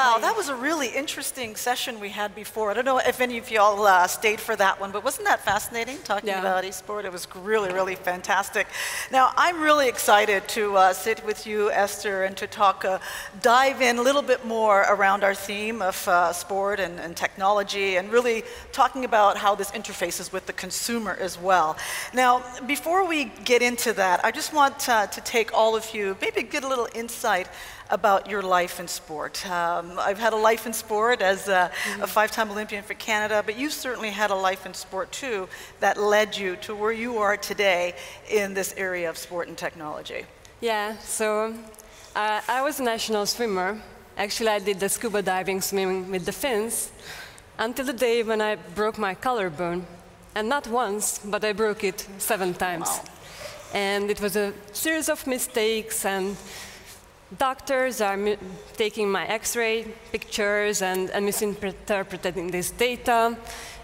Wow, that was a really interesting session we had before. I don't know if any of y'all uh, stayed for that one, but wasn't that fascinating talking Yeah. about esport? It was really, really fantastic. Now, I'm really excited to uh, sit with you, Esther, and to talk, uh, dive in a little bit more around our theme of uh, sport and, and technology, and really talking about how this interfaces with the consumer as well. Now, before we get into that, I just want uh, to take all of you, maybe get a little insight about your life in sport. Um, I've had a life in sport as a, a five time Olympian for Canada, but you've certainly had a life in sport too that led you to where you are today in this area of sport and technology. Yeah, so uh, I was a national swimmer. Actually, I did the scuba diving swimming with the fins until the day when I broke my collarbone. And not once, but I broke it seven times. Wow. And it was a series of mistakes, and doctors are taking my x ray pictures and, and misinterpreting this data.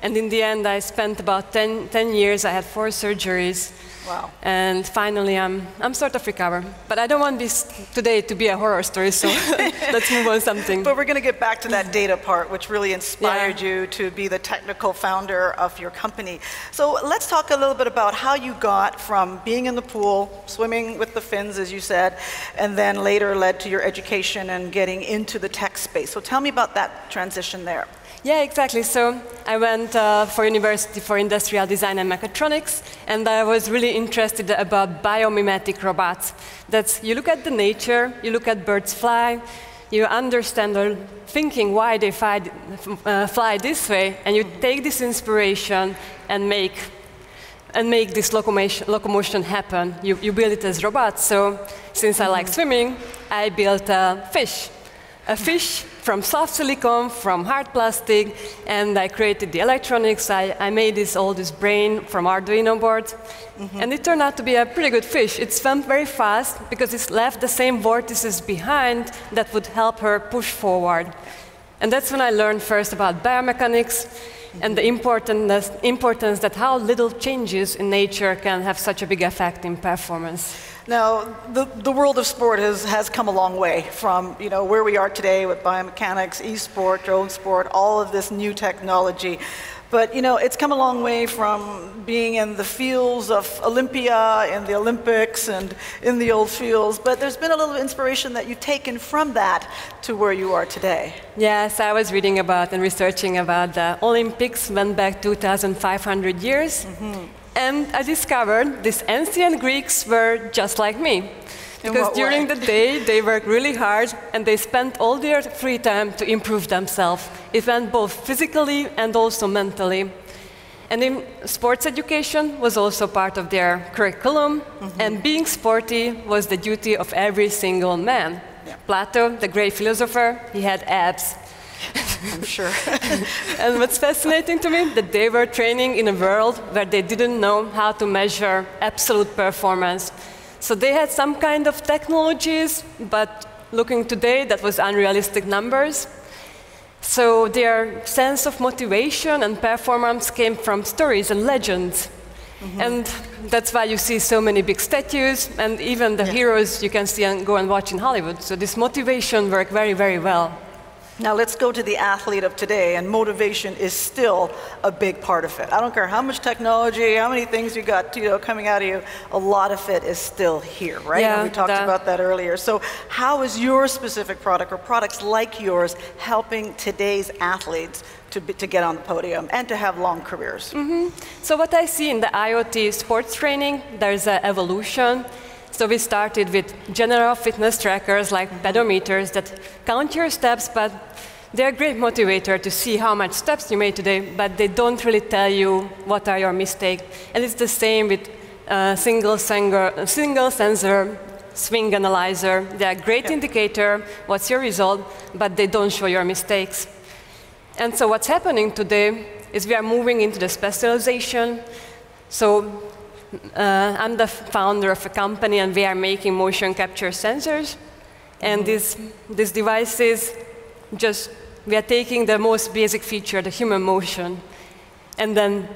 And in the end, I spent about 10, 10 years, I had four surgeries. Wow. And finally, I'm, I'm sort of recovered. But I don't want this today to be a horror story, so let's move on something. But we're going to get back to that data part, which really inspired you to be the technical founder of your company. So let's talk a little bit about how you got from being in the pool, swimming with the fins, as you said, and then later led to your education and getting into the tech space. So tell me about that transition there. Yeah, exactly. So I went uh, for University for Industrial Design and Mechatronics, and I was really interested about biomimetic robots. That's you look at the nature, you look at birds fly, you understand or thinking why they fly, uh, fly this way, and you take this inspiration and make and make this locomotion, locomotion happen. You, you build it as robots. So since I like swimming, I built a fish. A fish from soft silicone, from hard plastic, and I created the electronics. I, I made this all this brain from Arduino board, mm-hmm. and it turned out to be a pretty good fish. It swam very fast because it left the same vortices behind that would help her push forward. And that's when I learned first about biomechanics mm-hmm. and the importance, importance that how little changes in nature can have such a big effect in performance. Now, the, the world of sport has, has come a long way from you know, where we are today with biomechanics, e-sport, drone sport, all of this new technology. But you know, it's come a long way from being in the fields of Olympia, and the Olympics, and in the old fields. But there's been a little inspiration that you've taken from that to where you are today. Yes, I was reading about and researching about the Olympics went back 2,500 years. Mm-hmm. And I discovered these ancient Greeks were just like me. Because during way? the day they worked really hard and they spent all their free time to improve themselves. It went both physically and also mentally. And in sports education was also part of their curriculum, Mm-hmm. and being sporty was the duty of every single man. Yeah. Plato, the great philosopher, he had abs. I'm sure. And what's fascinating to me, that they were training in a world where they didn't know how to measure absolute performance. So they had some kind of technologies, but looking today, that was unrealistic numbers. So their sense of motivation and performance came from stories and legends. Mm-hmm. And that's why you see so many big statues, and even the heroes you can see and go and watch in Hollywood. So this motivation worked very, very well. Now let's go to the athlete of today, and motivation is still a big part of it. I don't care how much technology, how many things you got, you know, coming out of you. A lot of it is still here, right? Yeah, And we talked the- about that earlier. So, how is your specific product or products like yours helping today's athletes to be, to get on the podium and to have long careers? Mm-hmm. So what I see in the IoT sports training, there's an evolution. So we started with general fitness trackers like pedometers that count your steps, but they're a great motivator to see how much steps you made today, but they don't really tell you what are your mistakes. And it's the same with uh, single, sensor, single sensor swing analyzer. They're a great Yeah. indicator what's your result, but they don't show your mistakes. And so what's happening today is we are moving into the specialization. So uh, I'm the founder of a company and we are making motion capture sensors. And these, these devices just, we are taking the most basic feature, the human motion. And then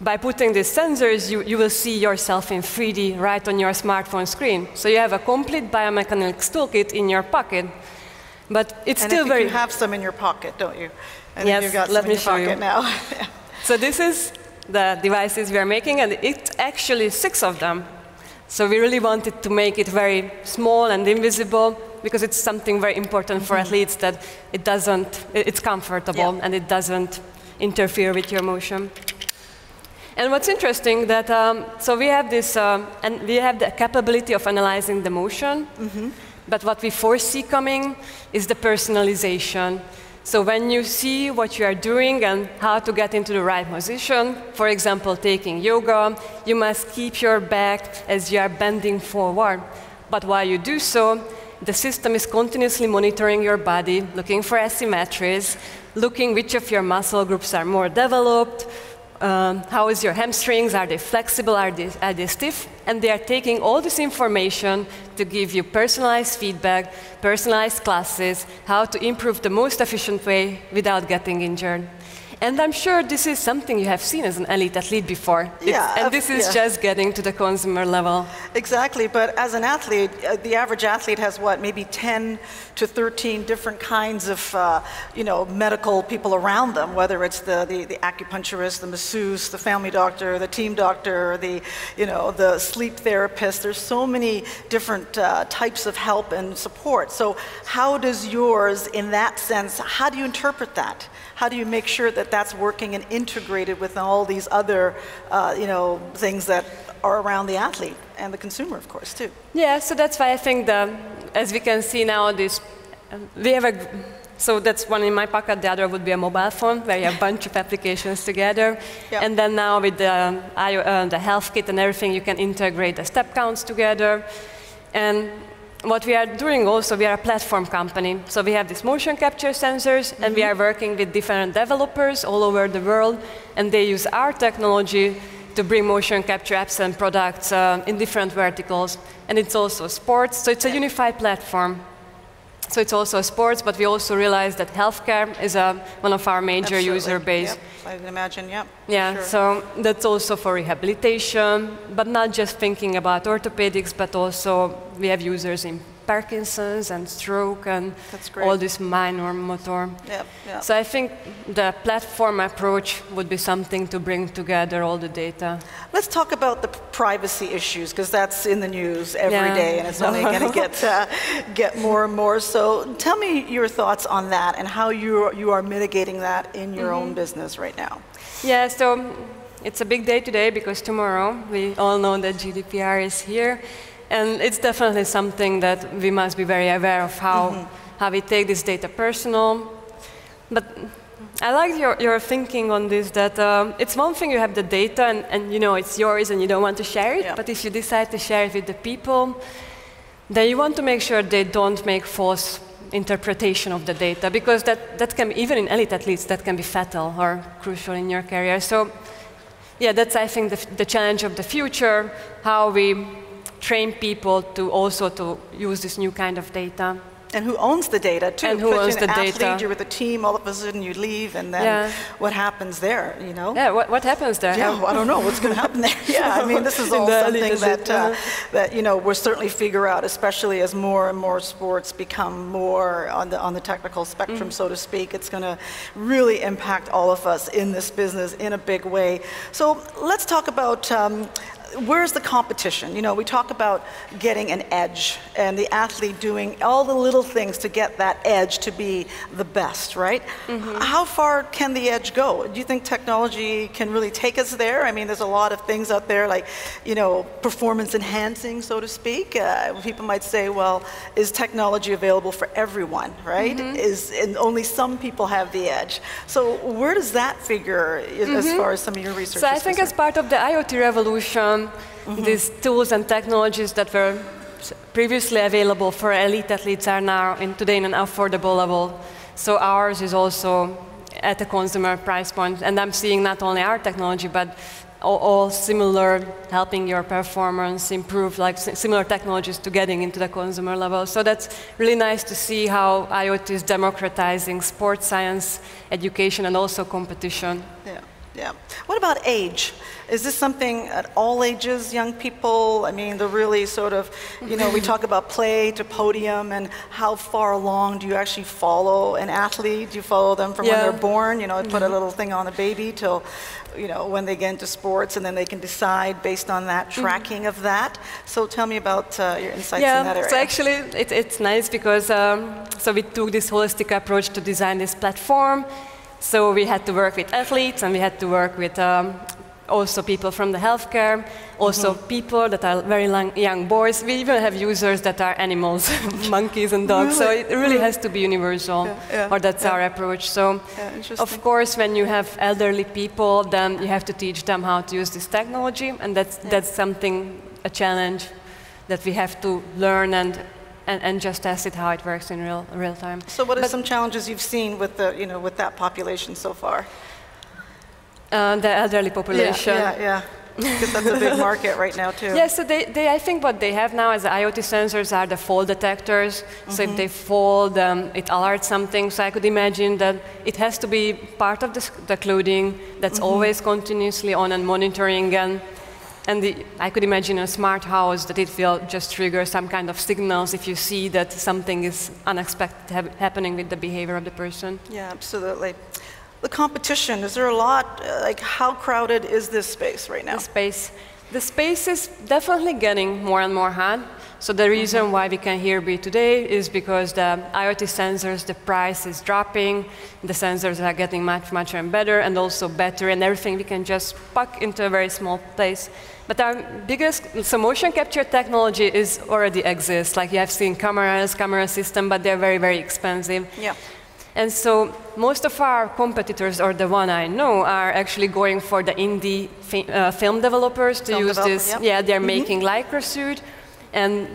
by putting these sensors, you, you will see yourself in 3D right on your smartphone screen. So you have a complete biomechanics toolkit in your pocket. But it's and still very. You have some in your pocket, don't you? And yes, let me show you. now. so this is the devices we are making, and it's actually six of them. So we really wanted to make it very small and invisible because it's something very important for mm-hmm. athletes that it doesn't, it's comfortable yeah. and it doesn't interfere with your motion. And what's interesting that um, so we have this um, and we have the capability of analyzing the motion, mm -hmm. but what we foresee coming is the personalization. So when you see what you are doing and how to get into the right position, for example, taking yoga, you must keep your back as you are bending forward. But while you do so, the system is continuously monitoring your body, looking for asymmetries, looking which of your muscle groups are more developed, um, how is your hamstrings, are they flexible, are they, are they stiff? And they are taking all this information to give you personalized feedback, personalized classes, how to improve the most efficient way without getting injured. And I'm sure this is something you have seen as an elite athlete before. Yeah, and this is yeah. just getting to the consumer level. Exactly, but as an athlete, uh, the average athlete has what, maybe 10 to 13 different kinds of, uh, you know, medical people around them, whether it's the, the, the, acupuncturist, the masseuse, the family doctor, the team doctor, the, you know, the sleep therapist. There's so many different uh, types of help and support. So how does yours, in that sense, how do you interpret that? how do you make sure that that's working and integrated with all these other, uh, you know, things that are around the athlete and the consumer, of course, too? Yeah, so that's why I think the, as we can see now, this, we have a, so that's one in my pocket, the other would be a mobile phone where you have a bunch of applications together. Yep. And then now with the, uh, the health kit and everything, you can integrate the step counts together. And what we are doing also, we are a platform company. So we have these motion capture sensors, mm-hmm. and we mm-hmm. are working with different developers all over the world, and they use our technology to bring motion capture apps and products uh, in different verticals. And it's also sports, so it's a unified platform. So it's also sports, but we also realize that healthcare is a, one of our major Absolutely. user base. Yep. I can imagine, yeah. Yeah, sure. so that's also for rehabilitation, but not just thinking about orthopedics, but also we have users in Parkinson's and stroke and all this minor motor. Yep, yep. So I think the platform approach would be something to bring together all the data. Let's talk about the privacy issues because that's in the news every yeah. day, and it's only going to get uh, get more and more. So tell me your thoughts on that and how you you are mitigating that in your mm -hmm. own mm-hmm. business right now. Yeah. So it's a big day today because tomorrow we all know that GDPR is here. And it's definitely something that we must be very aware of how, mm -hmm. how we take this data personal. But I like your, your thinking on this that um, it's one thing you have the data and, and you know it's yours and you don't want to share it, yeah. but if you decide to share it with the people, then you want to make sure they don't make false interpretation of the data because that, that can be, even in elite athletes, that can be fatal or crucial in your career. So yeah, that's I think the, the challenge of the future, how we train people to also to use this new kind of data. And who owns the data too? And who owns the athlete, data? You're with a team. All of a sudden, you leave, and then yeah. what happens there? You know? Yeah. What, what happens there? Yeah. I don't know what's going to happen there. yeah. I mean, this is all something that uh, that you know we'll certainly figure out, especially as more and more sports become more on the on the technical spectrum, mm. so to speak. It's going to really impact all of us in this business in a big way. So let's talk about um, where's the competition? You know, we talk about getting an edge and the athlete doing all the little things to get that edge to be the best, right? Mm-hmm. How far can the edge go? Do you think technology can really take us there? I mean, there's a lot of things out there like, you know, performance enhancing, so to speak. Uh, people might say, well, is technology available for everyone, right? Mm-hmm. Is and only some people have the edge. So where does that figure mm-hmm. as far as some of your research? So I think concerned? as part of the IoT revolution, Mm-hmm. These tools and technologies that were previously available for elite athletes are now in, today in an affordable level. So ours is also at a consumer price point. And I'm seeing not only our technology, but all, all similar, helping your performance improve, like similar technologies to getting into the consumer level. So that's really nice to see how IoT is democratizing sports science, education, and also competition. Yeah. Yeah. What about age? Is this something at all ages, young people? I mean, the really sort of, you know, we talk about play to podium and how far along do you actually follow an athlete? Do you follow them from when they're born? You know, put a little thing on the baby till, you know, when they get into sports and then they can decide based on that tracking of that. So tell me about uh, your insights in that area. so actually it, it's nice because um, so we took this holistic approach to design this platform. So we had to work with athletes and we had to work with um, also people from the healthcare, also Mm-hmm. people that are very long, young boys. We even have users that are animals, monkeys and dogs. So it really has to be universal, Yeah, yeah, or that's yeah. our approach. So of course, when you have elderly people, then you have to teach them how to use this technology, and that's that's something a challenge that we have to learn and. And, and just test it how it works in real real time. So what are But- some challenges you've seen with the, you know, with that population so far? Uh, the elderly population. Yeah, yeah. Because that's a big market right now too. Yeah, so they, they, I think what they have now as the IoT sensors are the fall detectors. So if they fall, um, it alerts something. So I could imagine that it has to be part of the, the clothing that's always continuously on and monitoring. And, and the, I could imagine a smart house that it will just trigger some kind of signals if you see that something is unexpected hap- happening with the behavior of the person. Yeah, absolutely. The competition, is there a lot, uh, like how crowded is this space right now? the space. The space is definitely getting more and more hot. So the reason why we can here be today is because the IoT sensors, the price is dropping, the sensors are getting much, much and better, and also better, and everything we can just pack into a very small place. But our biggest, so motion capture technology is already exists. Like you have seen cameras, camera system, but they're very, very expensive. Yeah. And so most of our competitors, or the one I know, are actually going for the indie fi- uh, film developers to Film use developer, this. yep. Yeah, they're making Lycra suit, and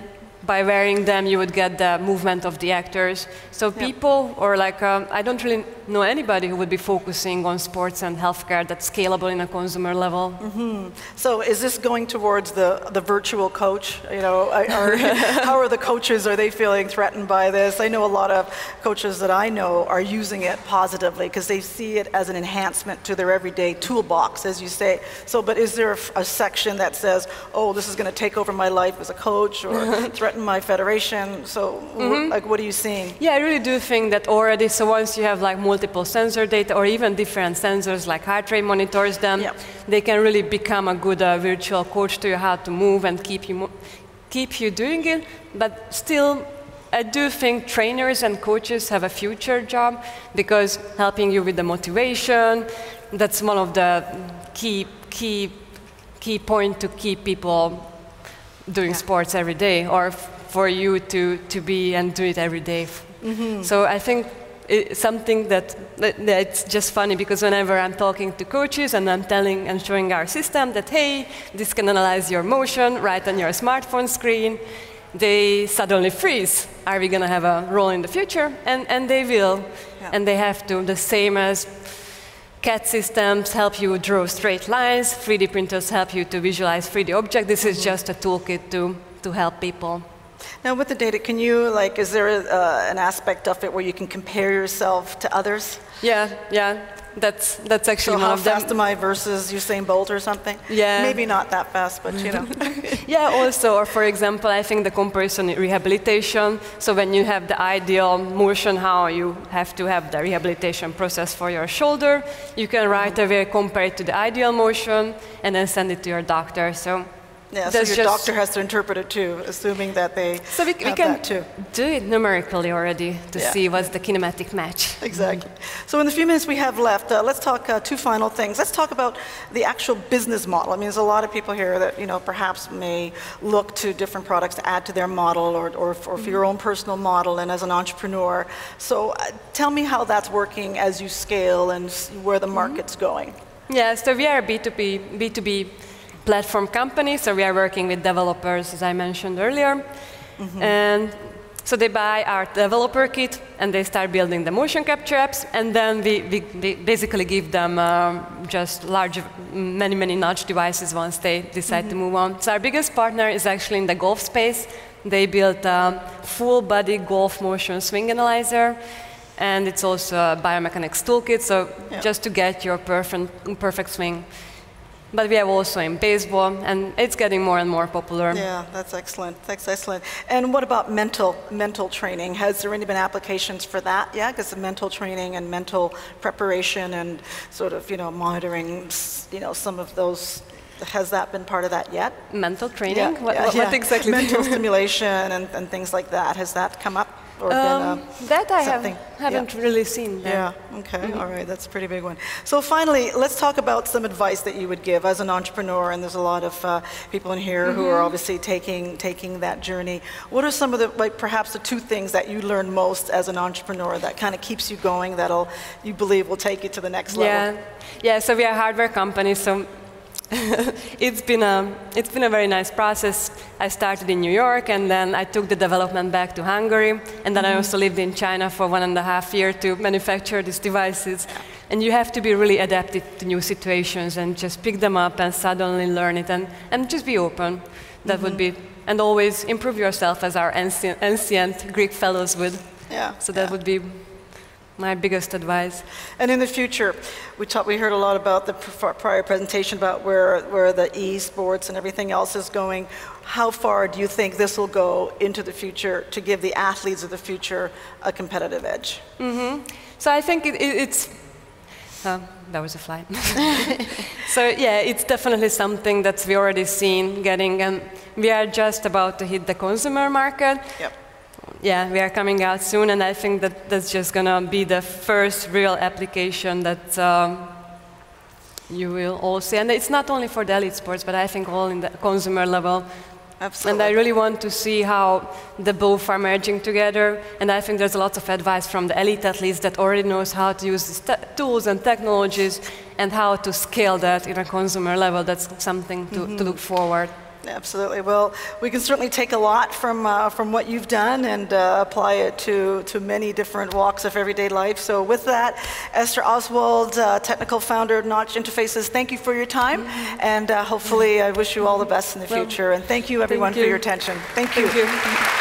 by wearing them, you would get the movement of the actors. So people, or like, um, I don't really know anybody who would be focusing on sports and healthcare that's scalable in a consumer level. Mm-hmm. So is this going towards the, the virtual coach? You know, are, how are the coaches, are they feeling threatened by this? I know a lot of coaches that I know are using it positively because they see it as an enhancement to their everyday toolbox, as you say. So, but is there a section that says, oh, this is going to take over my life as a coach or threaten my federation? So, wh- mm-hmm. like, what are you seeing? Yeah, I really do think that already. So once you have like multiple sensor data or even different sensors like heart rate monitors, them they can really become a good uh, virtual coach to you how to move and keep you mo- keep you doing it. But still, I do think trainers and coaches have a future job because helping you with the motivation, that's one of the key key key point to keep people doing sports every day or f- for you to, to be and do it every day. So I think something that, that just funny because whenever I'm talking to coaches and I'm telling and showing our system that hey, this can analyze your motion right on your smartphone screen, they suddenly freeze. Are we going to have a role in the future? And, and they will. Yeah. And they have to. The same as CAD systems help you draw straight lines, 3D printers help you to visualize 3D objects. This is mm-hmm. just a toolkit to, to help people. Now, with the data, can you, like, is there uh, an aspect of it where you can compare yourself to others? Yeah, yeah, that's, that's actually So one of them. fast am I versus Usain Bolt or something? Yeah. Maybe not that fast, but you know. Yeah, also, or for example, I think the comparison rehabilitation. So when you have the ideal motion, how you have to have the rehabilitation process for your shoulder, you can right away compare it to the ideal motion and then send it to your doctor. So Yeah, so your doctor has to interpret it too, assuming that they So we, we can do it numerically already to Yeah. see what's the kinematic match. Exactly. So in the few minutes we have left, uh, let's talk uh, two final things. Let's talk about the actual business model. I mean, there's a lot of people here that you know perhaps may look to different products to add to their model, or, or, for, for your own personal model, and as an entrepreneur. So uh, tell me how that's working as you scale and where the market's going. Yeah, so we are a B2B, B2B platform company, so we are working with developers, as I mentioned earlier. And so they buy our developer kit and they start building the motion capture apps, and then we, we, we basically give them um, just large, many, many notch devices once they decide to move on. So our biggest partner is actually in the golf space. They built a full body golf motion swing analyzer. and it's also a biomechanics toolkit, so yeah. just to get your perfect, perfect swing. But we have also in baseball, and it's getting more and more popular. Yeah, that's excellent. That's excellent. And what about mental mental training? Has there any been applications for that? Yeah, because the mental training and mental preparation and sort of you know monitoring, you know, some of those. Has that been part of that yet? Mental training? Yeah, what, yeah, what, yeah. what exactly? Mental stimulation and, and things like that. Has that come up? Or um, been uh, that I have, haven't yeah. really seen. Yeah. Okay. Mm-hmm. All right. That's a pretty big one. So finally, let's talk about some advice that you would give as an entrepreneur. And there's a lot of uh, people in here mm-hmm. who are mm-hmm. obviously taking taking that journey. What are some of the like perhaps the two things that you learn most as an entrepreneur that kind of keeps you going? That'll you believe will take you to the next level. Yeah. Yeah. So we are a hardware company. So it's been a it's been a very nice process. I started in New York, and then I took the development back to Hungary, and then mm-hmm. I also lived in China for one and a half year to manufacture these devices. And you have to be really adapted to new situations and just pick them up and suddenly learn it and, and just be open. That mm-hmm. would be and always improve yourself as our ancient, ancient Greek fellows would. Yeah. So that yeah. would be my biggest advice. And in the future, we, talk, we heard a lot about the prior presentation about where, where the e-sports and everything else is going. How far do you think this will go into the future to give the athletes of the future a competitive edge? Mm-hmm. So I think it, it, it's uh, that was a flight. so yeah, it's definitely something that we already seen getting, and we are just about to hit the consumer market. Yep yeah, we are coming out soon, and I think that that's just gonna be the first real application that um, you will all see. And it's not only for the elite sports, but I think all in the consumer level. Absolutely. And I really want to see how the both are merging together. And I think there's a lot of advice from the elite athletes that already knows how to use these tools and technologies and how to scale that in a consumer level. That's something to, mm-hmm. to look forward. Absolutely. Well, we can certainly take a lot from, uh, from what you've done and uh, apply it to, to many different walks of everyday life. So, with that, Esther Oswald, uh, technical founder of Notch Interfaces, thank you for your time. Mm-hmm. And uh, hopefully, I wish you all the best in the future. And thank you, everyone, thank you. for your attention. Thank you. Thank you.